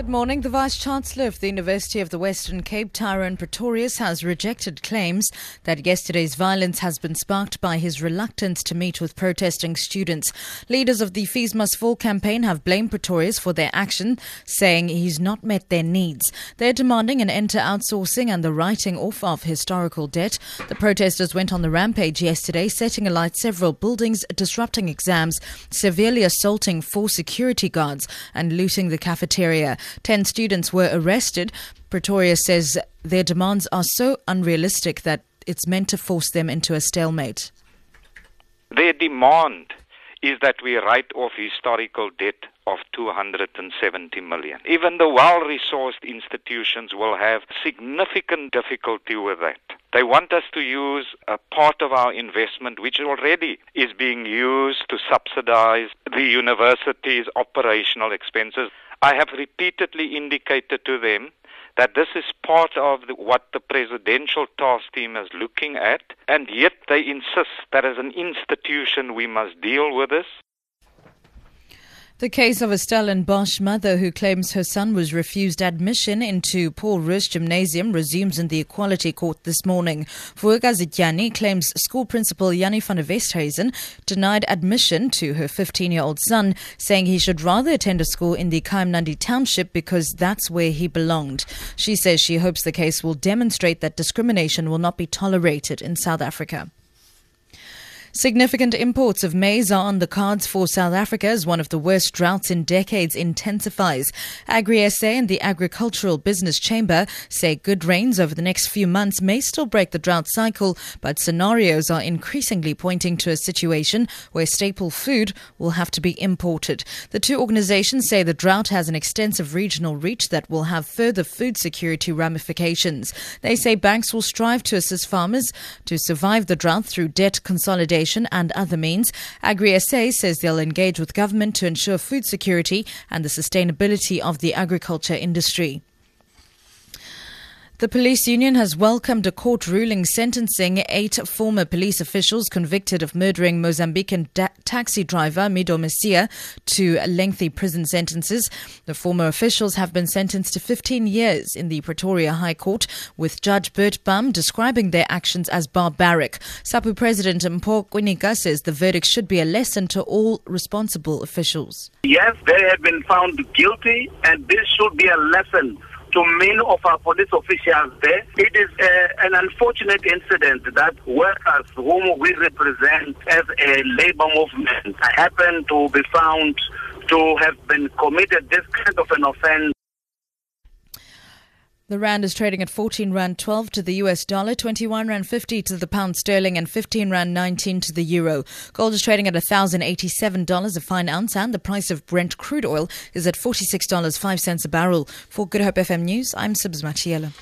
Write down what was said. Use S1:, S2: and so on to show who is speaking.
S1: Good morning. The Vice Chancellor of the University of the Western Cape, Tyrone Pretorius, has rejected claims that yesterday's violence has been sparked by his reluctance to meet with protesting students. Leaders of the Fees Must Fall campaign have blamed Pretorius for their action, saying he's not met their needs. They're demanding an end to outsourcing and the writing off of historical debt. The protesters went on the rampage yesterday, setting alight several buildings, disrupting exams, severely assaulting four security guards, and looting the cafeteria. Ten students were arrested. Pretorius says their demands are so unrealistic that it's meant to force them into a stalemate.
S2: Their demand is that we write off historical debt of 270 million. Even the well resourced institutions will have significant difficulty with that. They want us to use a part of our investment, which already is being used to subsidize the university's operational expenses. I have repeatedly indicated to them that this is part of the, what the presidential task team is looking at, and yet they insist that as an institution we must deal with this.
S1: The case of a Stellenbosch mother who claims her son was refused admission into Paul Roos Gymnasium resumes in the Equality Court this morning. Vuka claims school principal Jannie van der Westhuizen denied admission to her 15-year-old son, saying he should rather attend a school in the Kayamandi township because that's where he belonged. She says she hopes the case will demonstrate that discrimination will not be tolerated in South Africa. Significant imports of maize are on the cards for South Africa as one of the worst droughts in decades intensifies. AgriSA and the Agricultural Business Chamber say good rains over the next few months may still break the drought cycle, but scenarios are increasingly pointing to a situation where staple food will have to be imported. The two organizations say the drought has an extensive regional reach that will have further food security ramifications. They say banks will strive to assist farmers to survive the drought through debt consolidation and other means. AgriSA says they'll engage with government to ensure food security and the sustainability of the agriculture industry. The police union has welcomed a court ruling sentencing eight former police officials convicted of murdering Mozambican da- taxi driver Mido Macia to lengthy prison sentences. The former officials have been sentenced to 15 years in the Pretoria High Court, with Judge Bert Bam describing their actions as barbaric. SAPU President Mpho Kwinika says the verdict should be a lesson to all responsible officials.
S3: Yes, they have been found guilty, and this should be a lesson to many of our police officials there. It is uh, an unfortunate incident that workers whom we represent as a labor movement happen to be found to have been committed this kind of an offense.
S1: The rand is trading at 14 rand 12 to the US dollar, 21 rand 50 to the pound sterling, and 15 rand 19 to the euro. Gold is trading at $1,087 a fine ounce, and the price of Brent crude oil is at $46.05 a barrel. For Good Hope FM News, I'm Sibs Matiela.